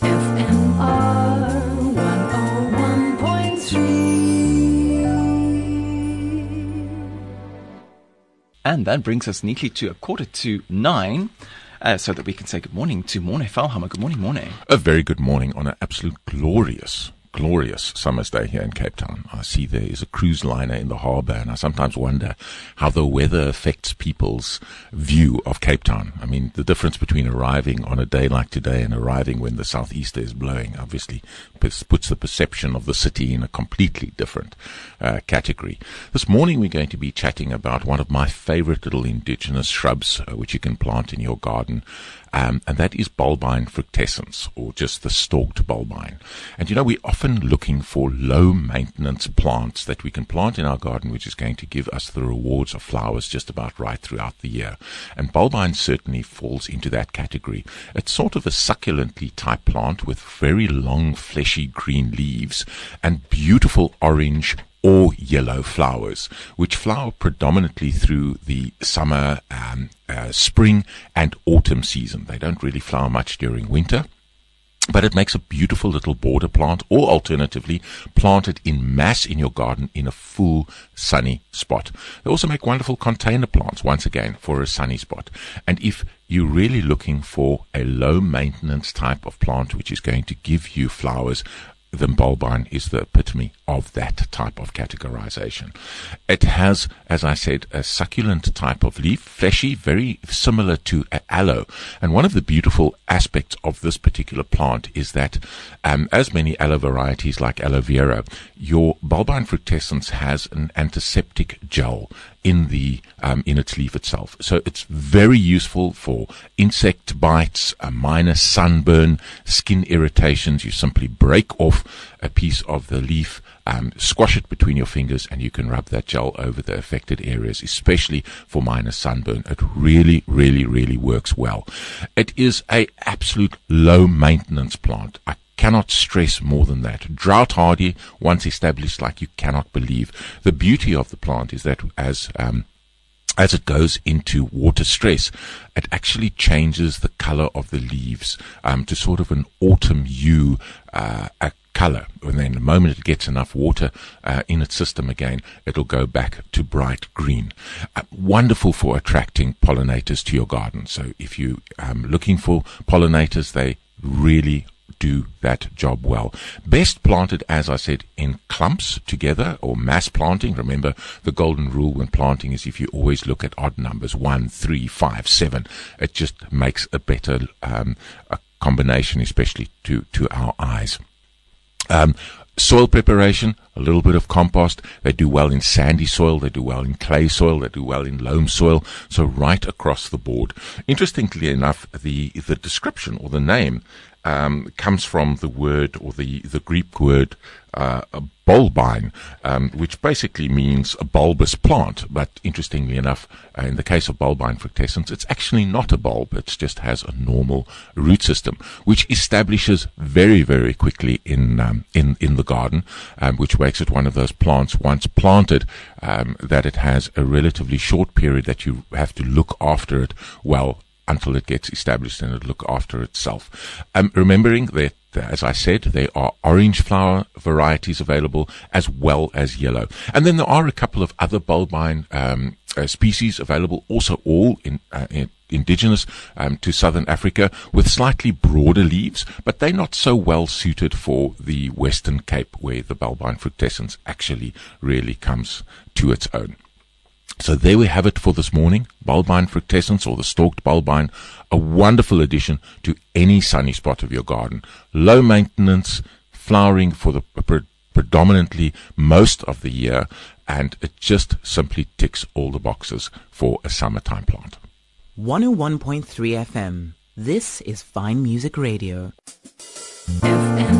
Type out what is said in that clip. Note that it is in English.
101.3. And that brings us neatly to a quarter to nine. Uh, so that we can say good morning to Morne Falhammer. Good morning, Morne. A very good morning on an absolute glorious, glorious summer's day here in Cape Town. I see there is a cruise liner in the harbour, and I sometimes wonder how the weather affects people's view of Cape Town. I mean, the difference between arriving on a day like today and arriving when the southeaster is blowing obviously puts the perception of the city in a completely different uh, category. This morning we're going to be chatting about one of my favourite little indigenous shrubs uh, which you can plant in your garden um, and that is bulbine fructescens, or just the stalked bulbine. And you know, we're often looking for low maintenance plants that we can plant in our garden, which is going to give us the rewards of flowers just about right throughout the year. And bulbine certainly falls into that category. It's sort of a succulently type plant with very long, fleshy green leaves and beautiful orange or yellow flowers, which flower predominantly through the summer, um, uh, spring, and autumn season. They don't really flower much during winter. But it makes a beautiful little border plant, or alternatively, plant it in mass in your garden in a full sunny spot. They also make wonderful container plants, once again, for a sunny spot. And if you're really looking for a low maintenance type of plant which is going to give you flowers then bulbine is the epitome of that type of categorization. It has, as I said, a succulent type of leaf, fleshy, very similar to aloe. And one of the beautiful aspects of this particular plant is that, um, as many aloe varieties like aloe vera, your bulbine fructescens has an antiseptic gel in the um, in its leaf itself. So it's very useful for insect bites, a minor sunburn, skin irritations. You simply break off a piece of the leaf, um, squash it between your fingers, and you can rub that gel over the affected areas, especially for minor sunburn. It really, really, really works well. It is a absolute low maintenance plant. I cannot stress more than that. Drought hardy, once established, like you cannot believe. The beauty of the plant is that as um, as it goes into water stress, it actually changes the color of the leaves um, to sort of an autumn hue, uh, a color. And then the moment it gets enough water uh, in its system again, it'll go back to bright green. Uh, wonderful for attracting pollinators to your garden. So if you um, looking for pollinators, they really do that job well. Best planted, as I said, in clumps together or mass planting. Remember, the golden rule when planting is if you always look at odd numbers, one, three, five, seven, it just makes a better um, a combination, especially to, to our eyes. Um, soil preparation, a little bit of compost. They do well in sandy soil, they do well in clay soil, they do well in loam soil. So right across the board. Interestingly enough, the the description or the name um, comes from the word or the the Greek word uh, bulbine, um, which basically means a bulbous plant. But interestingly enough, uh, in the case of bulbine fructescens, it's actually not a bulb. It just has a normal root system, which establishes very, very quickly in um, in in the garden, um, which makes it one of those plants once planted um, that it has a relatively short period that you have to look after it well until it gets established and it look after itself. Um, remembering that, uh, as I said, there are orange flower varieties available as well as yellow. And then there are a couple of other bulbine um, uh, species available, also all in, uh, in indigenous um, to southern Africa with slightly broader leaves, but they're not so well suited for the Western Cape where the bulbine fructescens actually really comes to its own. So there we have it for this morning. Bulbine fructescens or the stalked bulbine, a wonderful addition to any sunny spot of your garden. Low maintenance, flowering for the pre- predominantly most of the year, and it just simply ticks all the boxes for a summertime plant. 101.3 FM. This is Fine Music Radio. FMR